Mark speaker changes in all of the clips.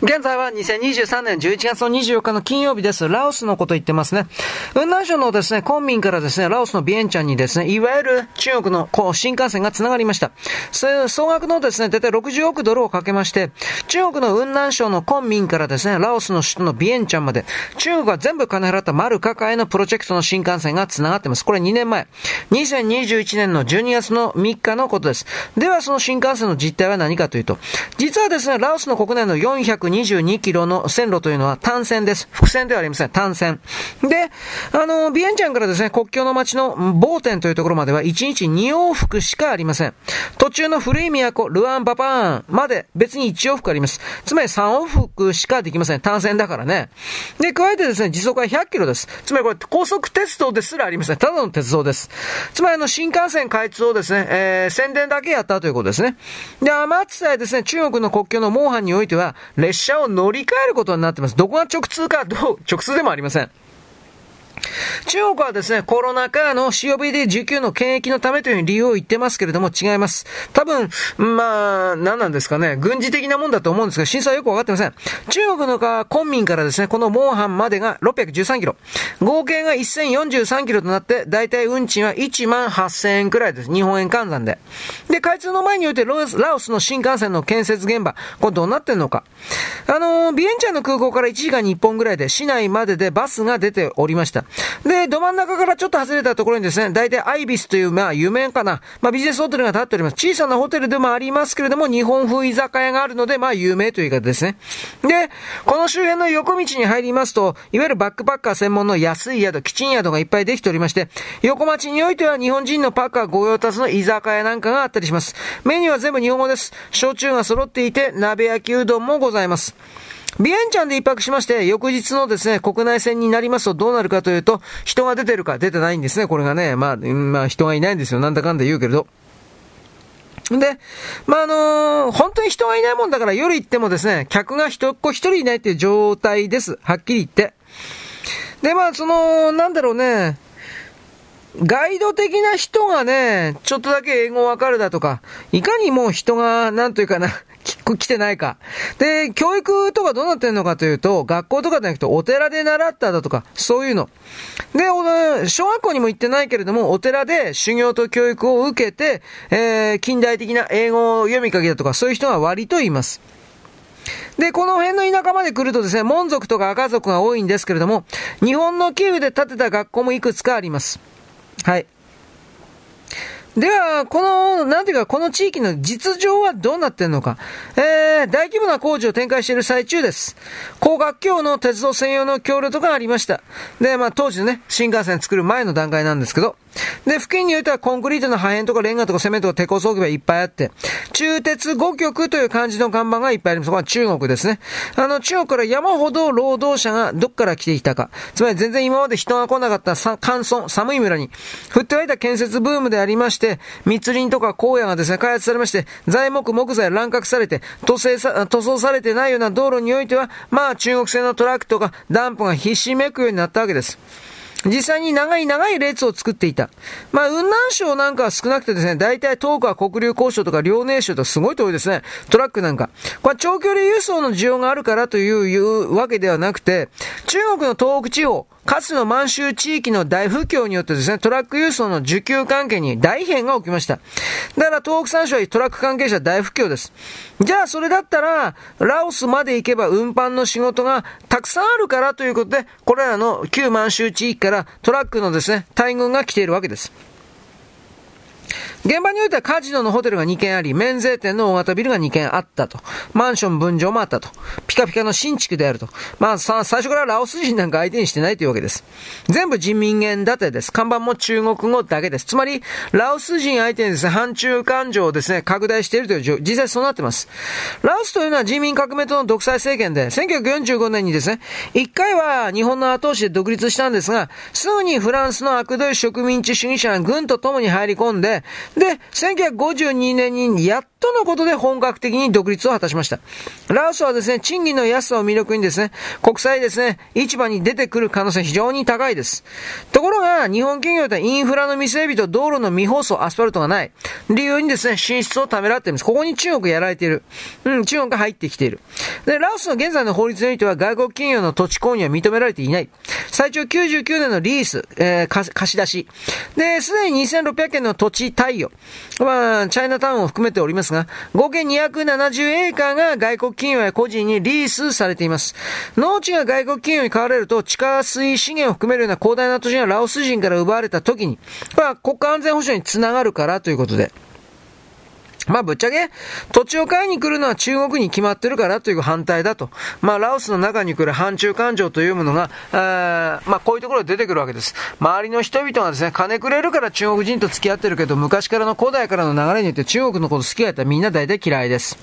Speaker 1: 現在は2023年11月の24日の金曜日です。ラオスのこと言ってますね。雲南省のですね、昆明からですね、ラオスのビエンチャンにですね、いわゆる中国のこう新幹線が繋がりました。総額のですね、だいたい60億ドルをかけまして、中国の雲南省の昆明からですね、ラオスの首都のビエンチャンまで、中国が全部金払った丸抱えのプロジェクトの新幹線が繋がってます。これ2年前。2021年の12月の3日のことです。ではその新幹線の実態は何かというと、実はですね、ラオスの国内の400 222キロの線路というのは単線です。複線ではありません。単線。で、あの、ビエンチャンからですね、国境の町のボーテンというところまでは1日2往復しかありません。途中の古い都、ルアンパパーンまで別に1往復あります。つまり3往復しかできません。単線だからね。で、加えてですね、時速は100キロです。つまりこれ高速鉄道ですらありません。ただの鉄道です。つまりあの、新幹線開通をですね、えー、宣伝だけやったということですね。で、甘津さえですね、中国の国境のモーハンにおいては、列車を乗り換えることになってます。どこが直通か、どう直通でもありません。中国はですね、コロナ禍の COVD19 の検疫のためという理由を言ってますけれども違います。多分、まあ、何なんですかね、軍事的なもんだと思うんですが、真相はよくわかってません。中国の昆明からですね、このモーハンまでが613キロ。合計が1043キロとなって、だいたい運賃は1万8000円くらいです。日本円換算で。で、開通の前においてラオスの新幹線の建設現場、これどうなってんのか。あのー、ビエンチャンの空港から1時間に1本ぐらいで、市内まででバスが出ておりました。で、ど真ん中からちょっと外れたところにですね、大体アイビスという、まあ、有名かな、まあ、ビジネスホテルが建っております。小さなホテルでもありますけれども、日本風居酒屋があるので、まあ、有名という言い方ですね。で、この周辺の横道に入りますと、いわゆるバックパッカー専門の安い宿、キチン宿がいっぱいできておりまして、横町においては日本人のパッカー御用達の居酒屋なんかがあったりします。メニューは全部日本語です。焼酎が揃っていて、鍋焼きうどんもございます。ビエンチャンで一泊しまして、翌日のですね、国内線になりますとどうなるかというと、人が出てるか出てないんですね、これがね。まあ、まあ人がいないんですよ。なんだかんだ言うけれど。で、まあ、あのー、本当に人がいないもんだから夜行ってもですね、客が一っ子一人いないっていう状態です。はっきり言って。で、まあ、その、なんだろうね、ガイド的な人がね、ちょっとだけ英語わかるだとか、いかにも人が、なんというかな、来てないか。で、教育とかどうなってんのかというと、学校とかじゃなくてお寺で習っただとか、そういうの。で、小学校にも行ってないけれども、お寺で修行と教育を受けて、えー、近代的な英語を読み書きだとか、そういう人が割といます。で、この辺の田舎まで来るとですね、門族とか赤族が多いんですけれども、日本のキーウで建てた学校もいくつかあります。はい。では、この、なんていうか、この地域の実情はどうなってんのか。えー、大規模な工事を展開している最中です。高学橋の鉄道専用の橋梁とかありました。で、まあ当時ね、新幹線作る前の段階なんですけど、で、付近においてはコンクリートの破片とかレンガとかセメントとか鉄鋼装備がいっぱいあって、中鉄5局という漢字の看板がいっぱいあります。そこは中国ですね。あの、中国から山ほど労働者がどっから来ていたか。つまり全然今まで人が来なかった乾燥、寒い村に、降って湧いた建設ブームでありまして、密林とか荒野がですね、開発されまして、材木、木材乱獲されて、塗装さ、塗装されてないような道路においては、まあ中国製のトラックとかダンプがひしめくようになったわけです。実際に長い長い列を作っていた。まあ、雲南省なんかは少なくてですね、大体東は国流交渉とか遼寧省とすごい遠いですね。トラックなんか。これ長距離輸送の需要があるからというわけではなくて、中国の東北地方、かつの満州地域の大不況によってですね、トラック輸送の需給関係に大変が起きました。だから東北三省はトラック関係者大不況です。じゃあそれだったら、ラオスまで行けば運搬の仕事がたくさんあるからということで、これらの旧満州地域からトラックのですね、大群が来ているわけです。現場においてはカジノのホテルが2軒あり、免税店の大型ビルが2軒あったと。マンション分譲もあったと。ピカピカの新築であると。まあさ、最初からラオス人なんか相手にしてないというわけです。全部人民元建てです。看板も中国語だけです。つまり、ラオス人相手にですね、反中感情をですね、拡大しているという、実際そうなってます。ラオスというのは人民革命党の独裁政権で、1945年にですね、1回は日本の後押しで独立したんですが、すぐにフランスの悪どい植民地主義者が軍と共に入り込んで、で、1952年にやっとのことで本格的に独立を果たしました。ラオスはですね、賃金の安さを魅力にですね、国際ですね、市場に出てくる可能性非常に高いです。ところが、日本企業はインフラの未整備と道路の未舗装、アスファルトがない。理由にですね、進出をためらっています。ここに中国やられている。うん、中国が入ってきている。で、ラオスの現在の法律においては外国企業の土地購入は認められていない。最長99年のリース、えー、貸し出し。で、すでに2600件の土地貸与。まあ、チャイナタウンを含めておりますが、合計270エーカーが外国企業や個人にリースされています。農地が外国企業に買われると、地下水資源を含めるような広大な土地がラオス人から奪われた時に、まあ、国家安全保障につながるからということで。まあぶっちゃけ、土地を買いに来るのは中国に決まってるからという反対だと。まあラオスの中に来る反中感情というものが、あまあこういうところで出てくるわけです。周りの人々がですね、金くれるから中国人と付き合ってるけど、昔からの古代からの流れによって中国のこと好きやったらみんな大体嫌いです。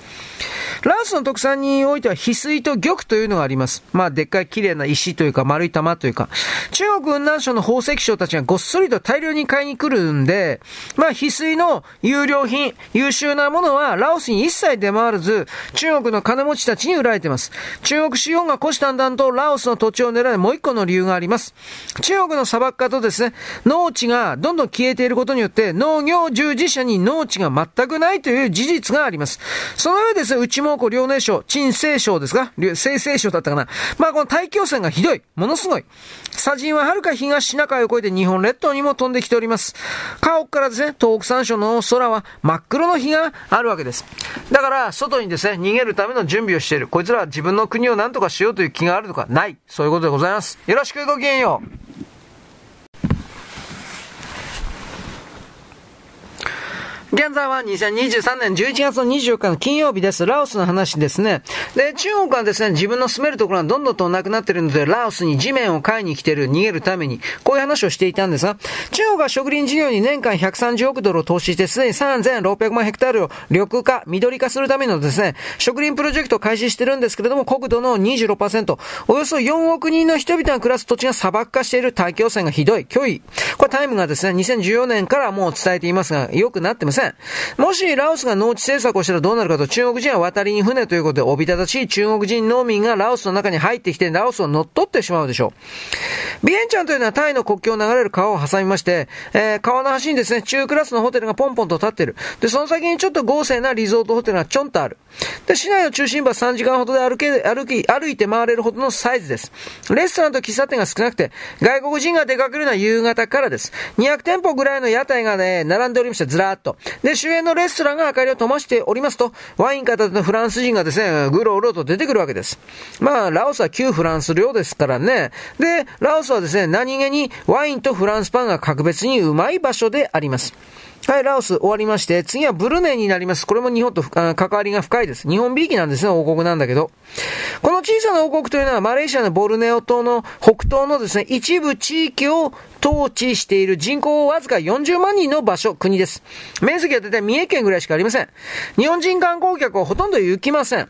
Speaker 1: ラオスの特産においては翡翠と玉というのがあります。まあでっかい綺麗な石というか丸い玉というか、中国雲南省の宝石商たちがごっそりと大量に買いに来るんで、まあ翡翠の有料品、優秀なものはラオスに一切出回らず、中国の金持ちたちに売られています。中国資本が虎視眈々とラオスの土地を狙うもう一個の理由があります。中国の砂漠化とですね、農地がどんどん消えていることによって農業従事者に農地が全くないという事実があります。その上ですね、内蒙古遼寧省、陳西省ですか西西省だったかなまあこの大気汚染がひどい。ものすごい。砂塵ははるか東シナ海を越えて日本列島にも飛んできております。家屋からですね、東北山椒の空は真っ黒の日があるわけです。だから、外にですね、逃げるための準備をしている。こいつらは自分の国を何とかしようという気があるとかない。そういうことでございます。よろしくごきげんよう。現在は2023年11月の24日の金曜日です。ラオスの話ですね。で、中国はですね、自分の住めるところがどんどんとなくなっているので、ラオスに地面を買いに来ている、逃げるために、こういう話をしていたんですが、中国は植林事業に年間130億ドルを投資して、すでに3600万ヘクタールを緑化、緑化するためのですね、植林プロジェクトを開始してるんですけれども、国土の26%、およそ4億人の人々が暮らす土地が砂漠化している大気汚染がひどい、脅威。これタイムがですね、2014年からもう伝えていますが、良くなってますせん。もしラオスが農地政策をしたらどうなるかと中国人は渡りに船ということでおびただしい中国人農民がラオスの中に入ってきてラオスを乗っ取ってしまうでしょう。ビエンチャンというのはタイの国境を流れる川を挟みまして、えー、川の端にですね、中クラスのホテルがポンポンと立ってる。で、その先にちょっと豪勢なリゾートホテルがちょんとある。で、市内の中心部は3時間ほどで歩け、歩き、歩いて回れるほどのサイズです。レストランと喫茶店が少なくて、外国人が出かけるのは夕方からです。200店舗ぐらいの屋台がね、並んでおりました、ずらーっと。で、主演のレストランが明かりを灯しておりますと、ワイン片手のフランス人がですね、ぐろぐろと出てくるわけです。まあ、ラオスは旧フランス領ですからね。で、ラオスはですね、何気にワインとフランスパンが格別にうまい場所であります。はい、ラオス終わりまして、次はブルネイになります。これも日本と関わりが深いです。日本びいきなんですね、王国なんだけど。この小さな王国というのは、マレーシアのボルネオ島の北東のですね、一部地域を統治している人口わずか40万人の場所、国です。面積は大体三重県ぐらいしかありません。日本人観光客はほとんど行きません。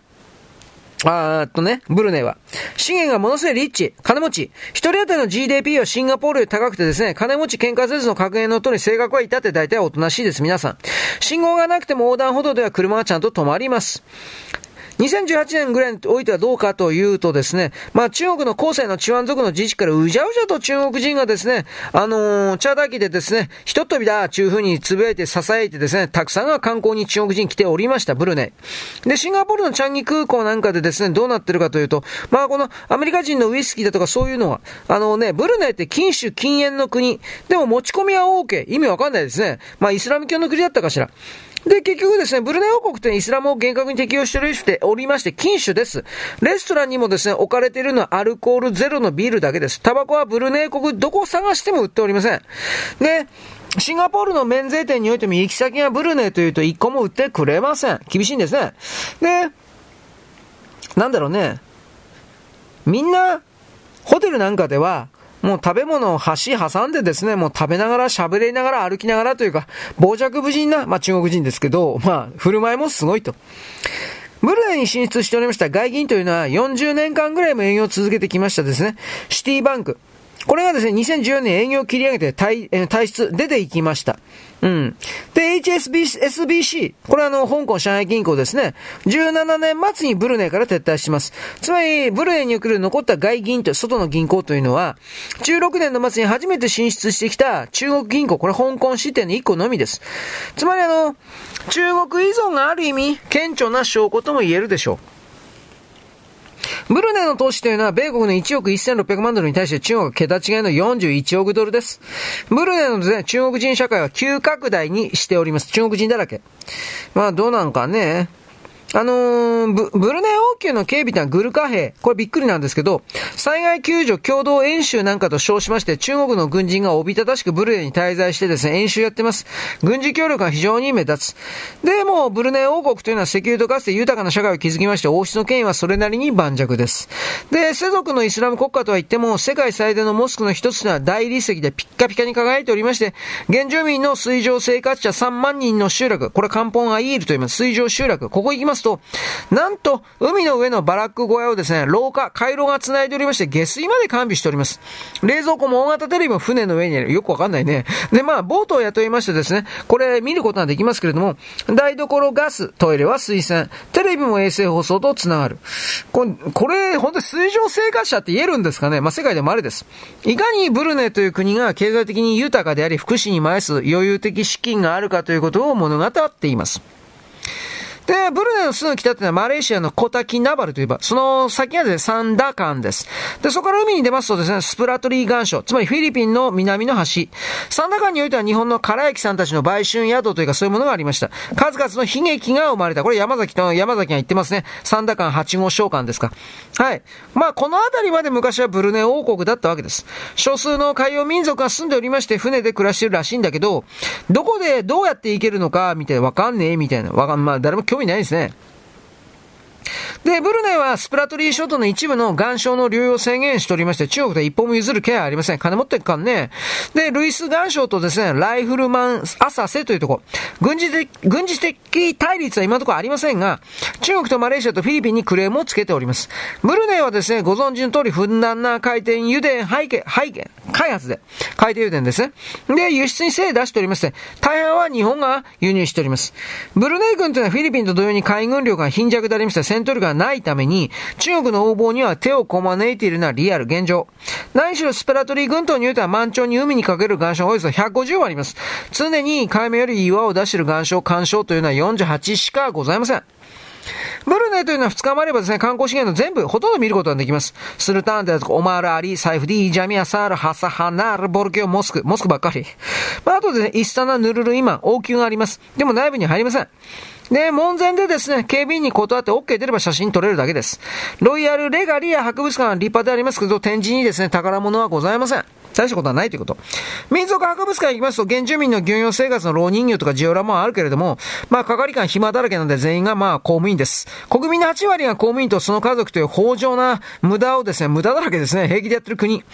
Speaker 1: あーっとね、ブルネイは。資源がものすごいリッチ、金持ち。一人当たりの GDP はシンガポールより高くてですね、金持ち喧嘩せずの格言のとり性格はいたって大体おとなしいです、皆さん。信号がなくても横断歩道では車はちゃんと止まります。2018年ぐらいにおいてはどうかというとですね、まあ中国の後世のチワン族の自治からうじゃうじゃと中国人がですね、あのー、チャーダー機でですね、ひとっ飛びだ、ちゅうふうにつぶやいて支えてですね、たくさんが観光に中国人来ておりました、ブルネイ。で、シンガポールのチャンギ空港なんかでですね、どうなってるかというと、まあこのアメリカ人のウイスキーだとかそういうのは、あのね、ブルネイって禁酒禁煙の国。でも持ち込みは OK。意味わかんないですね。まあイスラム教の国だったかしら。で、結局ですね、ブルネイ王国ってイスラムを厳格に適用しておりまして、禁酒です。レストランにもですね、置かれているのはアルコールゼロのビールだけです。タバコはブルネイ国どこを探しても売っておりません。で、シンガポールの免税店においても行き先がブルネイというと一個も売ってくれません。厳しいんですね。で、なんだろうね。みんな、ホテルなんかでは、もう食べ物を箸挟んでですね、もう食べながら喋りながら歩きながらというか、傍若無人な、まあ中国人ですけど、まあ振る舞いもすごいと。ブルネに進出しておりました外銀というのは40年間ぐらいも営業を続けてきましたですね。シティバンク。これがですね、2014年営業を切り上げて退、退出、出ていきました。うん。で、HSBC、これはあの、香港上海銀行ですね。17年末にブルネイから撤退します。つまり、ブルネイに送る残った外銀と外の銀行というのは、16年の末に初めて進出してきた中国銀行、これ香港支店の1個のみです。つまりあの、中国依存がある意味、顕著な証拠とも言えるでしょう。ブルネの投資というのは、米国の1億1600万ドルに対して中国は桁違いの41億ドルです。ブルネのですね、中国人社会は急拡大にしております。中国人だらけ。まあ、どうなんかね。あのー、ブ、ブルネイ王宮の警備団グルカ兵、これびっくりなんですけど、災害救助共同演習なんかと称しまして、中国の軍人がおびただしくブルネに滞在してですね、演習やってます。軍事協力が非常に目立つ。で、もうブルネイ王国というのは石油とガスで豊かな社会を築きまして、王室の権威はそれなりに盤石です。で、世俗のイスラム国家とは言っても、世界最大のモスクの一つのは大理石でピッカピカに輝いておりまして、原住民の水上生活者3万人の集落、これ漢方アイールと言います。水上集落。ここ行きますと、なんと、海の上のバラック小屋をですね、廊下、回廊が繋いでおりまして、下水まで完備しております。冷蔵庫も大型テレビも船の上にある。よくわかんないね。で、まあ、ボートを雇いましてですね、これ見ることができますけれども、台所ガス、トイレは水洗、テレビも衛星放送と繋がる。これ、これ本当に水上生活者って言えるんですかねまあ、世界でもあれです。いかにブルネという国が経済的に豊かであり、福祉に回す余裕的資金があるかということを物語っています。で、ブルネのすぐ北ってのはマレーシアのコタキナバルといえば、その先はですね、サンダカンです。で、そこから海に出ますとですね、スプラトリー岩礁、つまりフィリピンの南の端。サンダカンにおいては日本の唐焼さんたちの売春宿というかそういうものがありました。数々の悲劇が生まれた。これ山崎と、山崎が言ってますね。サンダカン8号召喚ですか。はい。まあ、この辺りまで昔はブルネ王国だったわけです。少数の海洋民族が住んでおりまして、船で暮らしてるらしいんだけど、どこでどうやって行けるのか、みたいな、わかんねえ、みたいな。わかん、まあ、誰も興味ないですね。で、ブルネイはスプラトリー諸島の一部の岩礁の療養制限しておりまして、中国で一歩も譲る気配ありません。金持ってっかんね。で、ルイス岩礁とですね、ライフルマン浅瀬というとこ、軍事的、軍事的対立は今のところありませんが、中国とマレーシアとフィリピンにクレームをつけております。ブルネイはですね、ご存知の通り、ふんだんな回転油田背景、背景、開発で、海底油田ですね。で、輸出に精出しておりまして、大半は日本が輸入しております。ブルネイ軍というのはフィリピンと同様に海軍力が貧弱でありまして、戦闘力がないために、中国の横暴には手をこまねいているのはリアル現状。何しろスプラトリー軍島においては満潮に海にかける岩礁およそ150もあります。常に海面より岩を出している岩礁、干渉というのは48しかございません。ブルネというのは2日もあればですね、観光資源の全部、ほとんど見ることができます。スルタンであるとかオマール・アリ、サイフディ、ジャミア・サール、ハサハナール、ボルケオ、モスク、モスクばっかり。まあ、あとですね、イスタナ・ヌルル、今、王宮があります。でも内部に入りません。で、門前でですね、警備員に断って OK 出れば写真撮れるだけです。ロイヤルレガリア博物館は立派でありますけど、展示にですね、宝物はございません。大したことはないということ。民族博物館行きますと、原住民の漁業生活の老人形とかジオラマはあるけれども、まあ、係官暇だらけなんで全員がまあ、公務員です。国民の8割が公務員とその家族という豊穣な無駄をですね、無駄だらけですね、平気でやってる国。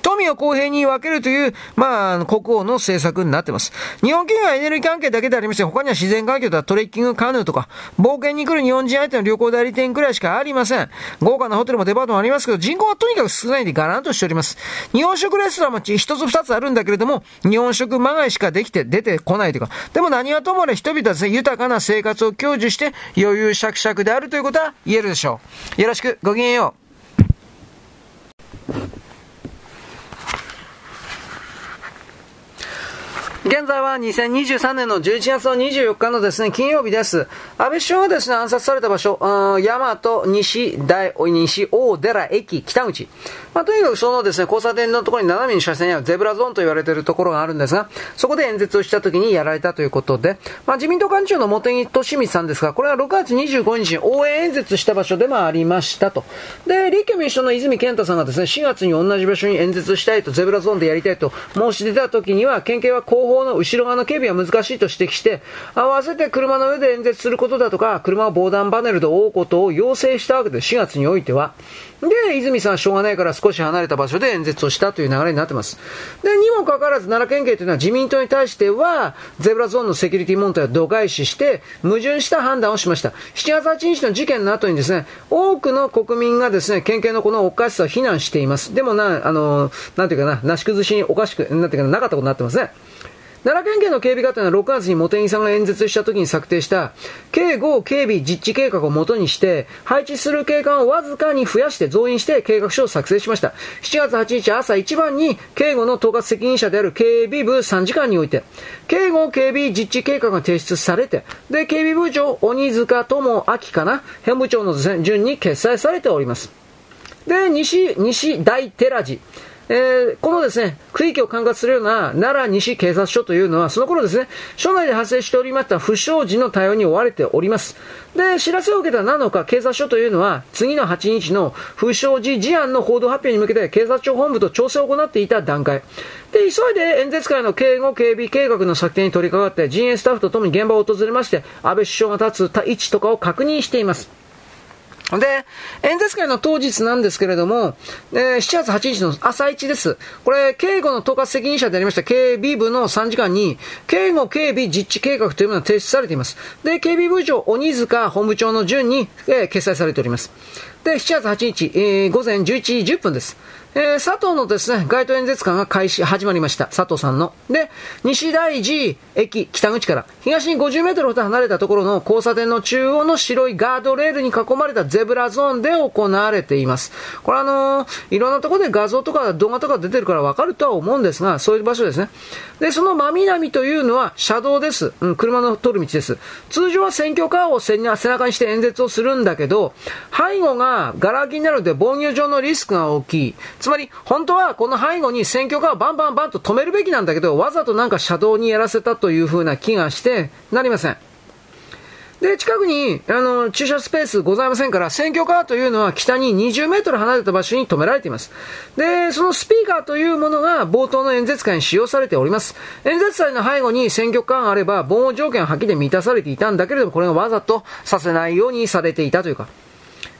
Speaker 1: 富を公平に分けるという、まあ、国王の政策になってます。日本企業はエネルギー関係だけでありまして、他には自然環境とトレッキングカヌーとか、冒険に来る日本人相手の旅行代理店くらいしかありません。豪華なホテルもデパートもありますけど、人口はとにかく少ないんでガランとしております。日本食レストランも一つ二つあるんだけれども、日本食まがいしかできて出てこないというか、でも何はともあれ人々はですね、豊かな生活を享受して余裕しゃくしゃくであるということは言えるでしょう。よろしく、ごきげんよう。現在は2023年の11月の24日のですね、金曜日です。安倍首相がですね、暗殺された場所、大和西大、西大寺駅北口。まあ、とにかくそのですね、交差点のところに斜めに車線やゼブラゾーンと言われているところがあるんですが、そこで演説をした時にやられたということで、まあ、自民党幹事長の茂木敏光さんですが、これは6月25日に応援演説した場所でもありましたと。で、立憲民主党の泉健太さんがですね、4月に同じ場所に演説したいと、ゼブラゾーンでやりたいと申し出た時には、県警は広報方の後ろ側の警備は難しいと指摘して、合わせて車の上で演説することだとか、車を防弾パネルで覆うことを要請したわけで。4月においては。で、泉さんはしょうがないから少し離れた場所で演説をしたという流れになってます。で、にもかかわらず奈良県警というのは自民党に対しては、ゼブラゾーンのセキュリティ問題を度外視して、矛盾した判断をしました。7月8日の事件の後にですね、多くの国民がですね、県警のこのおかしさを非難しています。でもな、あの、なんていうかな、なし崩しにおかしく、なんていうかな、なかったことになってますね。奈良県警の警備課というのは6月に茂木さんが演説した時に策定した警護警備実地計画をもとにして配置する警官をわずかに増やして増員して計画書を作成しました。7月8日朝一番に警護の統括責任者である警備部3時間において警護警備実地計画が提出されてで警備部長鬼塚智明かな編部長の順に決裁されております。で、西、西大寺寺。えー、このですね、区域を管轄するような奈良西警察署というのは、その頃ですね、署内で発生しておりました不祥事の対応に追われております。で、知らせを受けた7日、警察署というのは、次の8日の不祥事事案の報道発表に向けて、警察庁本部と調整を行っていた段階。で、急いで演説会の警護警備計画の策定に取り掛かって、陣営スタッフとともに現場を訪れまして、安倍首相が立つ位置とかを確認しています。で、演説会の当日なんですけれども、えー、7月8日の朝一です。これ、警護の統括責任者でありました警備部の3時間に、警護警備実地計画というものが提出されています。で、警備部長、鬼塚本部長の順に、えー、決裁されております。で、7月8日、えー、午前11時10分です。えー、佐藤のですね、街頭演説会が開始、始まりました。佐藤さんの。で、西大寺駅北口から東に50メートルほど離れたところの交差点の中央の白いガードレールに囲まれたゼブラゾーンで行われています。これあのー、いろんなところで画像とか動画とか出てるからわかるとは思うんですが、そういう場所ですね。で、その真南というのは車道です。うん、車の通る道です。通常は選挙カーを背中にして演説をするんだけど、背後がガラ空きになるので防御上のリスクが大きい。つまり、本当はこの背後に選挙カーをバンバンバンと止めるべきなんだけど、わざとなんか車道にやらせたという風な気がしてなりません。で、近くに、あの、駐車スペースございませんから、選挙カーというのは北に20メートル離れた場所に止められています。で、そのスピーカーというものが冒頭の演説会に使用されております。演説会の背後に選挙カーがあれば、防音条件は破棄で満たされていたんだけれども、これがわざとさせないようにされていたというか、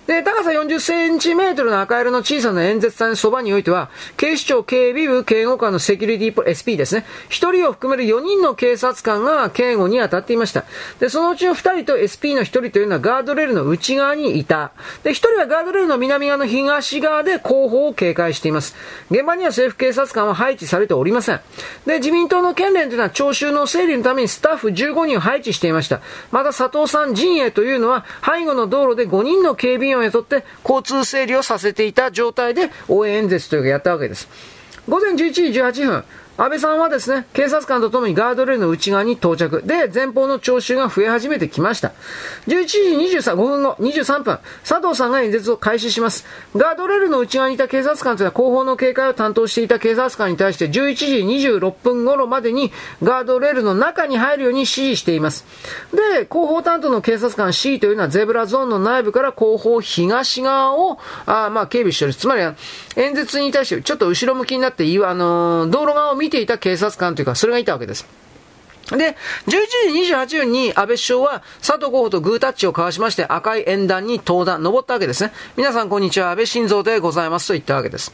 Speaker 1: で、高さ40センチメートルの赤色の小さな演説台のそばにおいては、警視庁警備部警護官のセキュリティ SP ですね。1人を含める4人の警察官が警護に当たっていました。で、そのうちの2人と SP の1人というのはガードレールの内側にいた。で、1人はガードレールの南側の東側で後方を警戒しています。現場には政府警察官は配置されておりません。で、自民党の県連というのは聴衆の整理のためにスタッフ15人を配置していました。また佐藤さん陣営というのは背後の道路で5人の警備員を雇って交通整理をさせていた状態で応援演説というかやったわけです。午前11時18分、安倍さんはですね、警察官とともにガードレールの内側に到着。で、前方の聴衆が増え始めてきました。11時23、5分後、23分、佐藤さんが演説を開始します。ガードレールの内側にいた警察官というのは後方の警戒を担当していた警察官に対して11時26分頃までにガードレールの中に入るように指示しています。で、後方担当の警察官 C というのはゼブラゾーンの内部から後方東側を、あまあ、警備している。つまり、演説に対してちょっと後ろ向きになって、あのー、道路側を見見ていた警察官というか、それがいたわけです。で、11時28分に安倍首相は佐藤候補とグータッチを交わしまして赤い演壇に登壇、登ったわけですね。皆さんこんにちは、安倍晋三でございますと言ったわけです。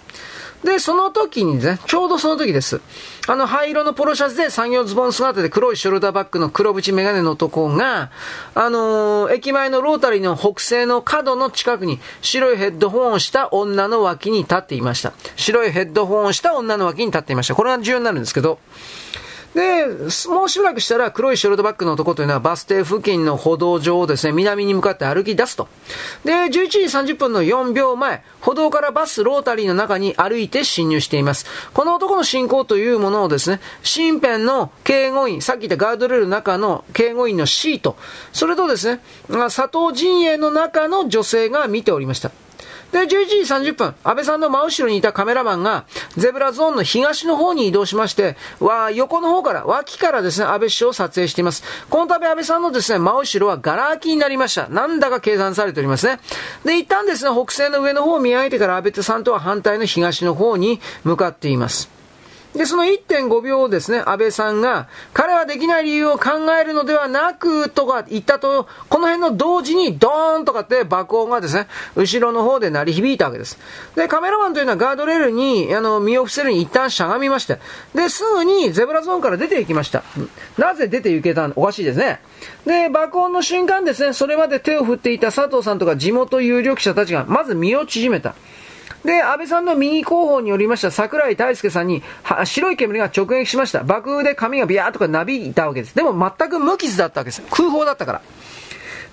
Speaker 1: で、その時にね、ちょうどその時です。あの灰色のポロシャツで産業ズボン姿で黒いショルダーバッグの黒縁メガネの男が、あのー、駅前のロータリーの北西の角の近くに白いヘッドホンをした女の脇に立っていました。白いヘッドホンをした女の脇に立っていました。これが重要になるんですけど、で、もうしばらくしたら黒いショルトバッグの男というのはバス停付近の歩道上をですね、南に向かって歩き出すと。で、11時30分の4秒前、歩道からバスロータリーの中に歩いて侵入しています。この男の進行というものをですね、身辺の警護員、さっき言ったガードレールの中の警護員のシート、それとですね、佐藤陣営の中の女性が見ておりました。で、11時30分、安倍さんの真後ろにいたカメラマンが、ゼブラゾーンの東の方に移動しまして、わ横の方から、脇からですね、安倍首相を撮影しています。この度安倍さんのですね、真後ろはガラ空きになりました。なんだか計算されておりますね。で、一旦ですね、北西の上の方を見上げてから安倍さんとは反対の東の方に向かっています。で、その1.5秒をですね、安倍さんが、彼はできない理由を考えるのではなく、とか言ったと、この辺の同時にドーンとかって爆音がですね、後ろの方で鳴り響いたわけです。で、カメラマンというのはガードレールに、あの、身を伏せるに一旦しゃがみまして、で、すぐにゼブラゾーンから出ていきました。なぜ出て行けたのおかしいですね。で、爆音の瞬間ですね、それまで手を振っていた佐藤さんとか地元有力者たちが、まず身を縮めた。で、安倍さんの右後方によりました桜井大輔さんに、白い煙が直撃しました。爆風で髪がビヤーとかなびいたわけです。でも全く無傷だったわけです。空砲だったから。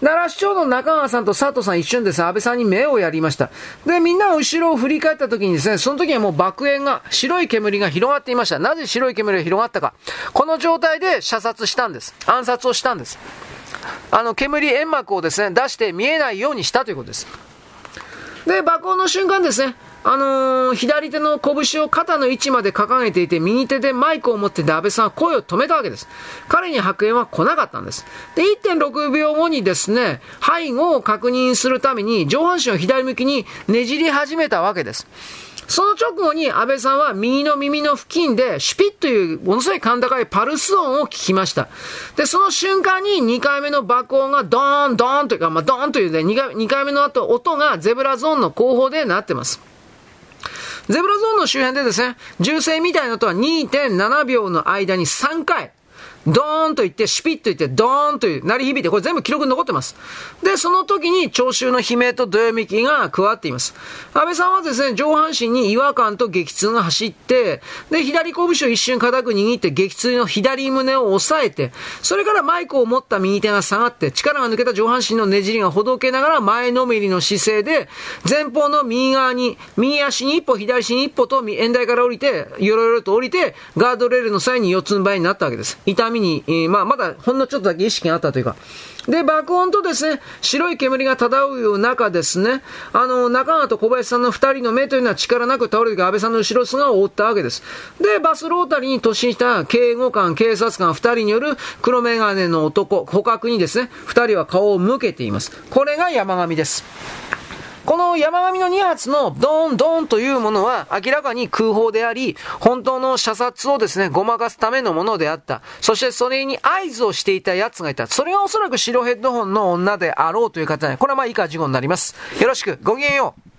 Speaker 1: 奈良市長の中川さんと佐藤さん一瞬ですね、安倍さんに目をやりました。で、みんな後ろを振り返った時にですね、その時はもう爆炎が、白い煙が広がっていました。なぜ白い煙が広がったか。この状態で射殺したんです。暗殺をしたんです。あの、煙煙幕をですね、出して見えないようにしたということです。で、爆音の瞬間ですね、あのー、左手の拳を肩の位置まで掲げていて、右手でマイクを持ってて安倍さんは声を止めたわけです。彼に白煙は来なかったんです。で、1.6秒後にですね、背後を確認するために上半身を左向きにねじり始めたわけです。その直後に安倍さんは右の耳の付近でシュピッというものすごい甲高いパルス音を聞きました。で、その瞬間に2回目の爆音がドーン、ドーンというか、まあ、ドーンというね、2回 ,2 回目の後、音がゼブラゾーンの後方でなってます。ゼブラゾーンの周辺でですね、銃声みたいな音は2.7秒の間に3回、ドーンと言って、シュピッと言って、ドーンと、鳴り響いて、これ全部記録に残ってます。で、その時に聴衆の悲鳴とどよめきが加わっています。安倍さんはですね、上半身に違和感と激痛が走って、で、左拳を一瞬固く握って、激痛の左胸を押さえて、それからマイクを持った右手が下がって、力が抜けた上半身のねじりがほどけながら前のめりの姿勢で、前方の右側に、右足に一歩、左足に一歩と、演台から降りて、よろよろと降りて、ガードレールの際に四つん這いになったわけです。痛みに、えー、まあ、まだほんのちょっとだけ意識があったというか。で、爆音とですね、白い煙が漂う中ですね、あの、中川と小林さんの二人の目というのは力なく倒れて安倍さんの後ろ姿を覆ったわけです。で、バスロータリーに突進した警護官、警察官二人による黒メガネの男、捕獲にですね、二人は顔を向けています。これが山上です。この山上の2発のドーンドーンというものは明らかに空砲であり、本当の射殺をですね、ごまかすためのものであった。そしてそれに合図をしていた奴がいた。それがおそらく白ヘッドホンの女であろうという方ね、これはまあ以下事故になります。よろしく、ごきげんよう。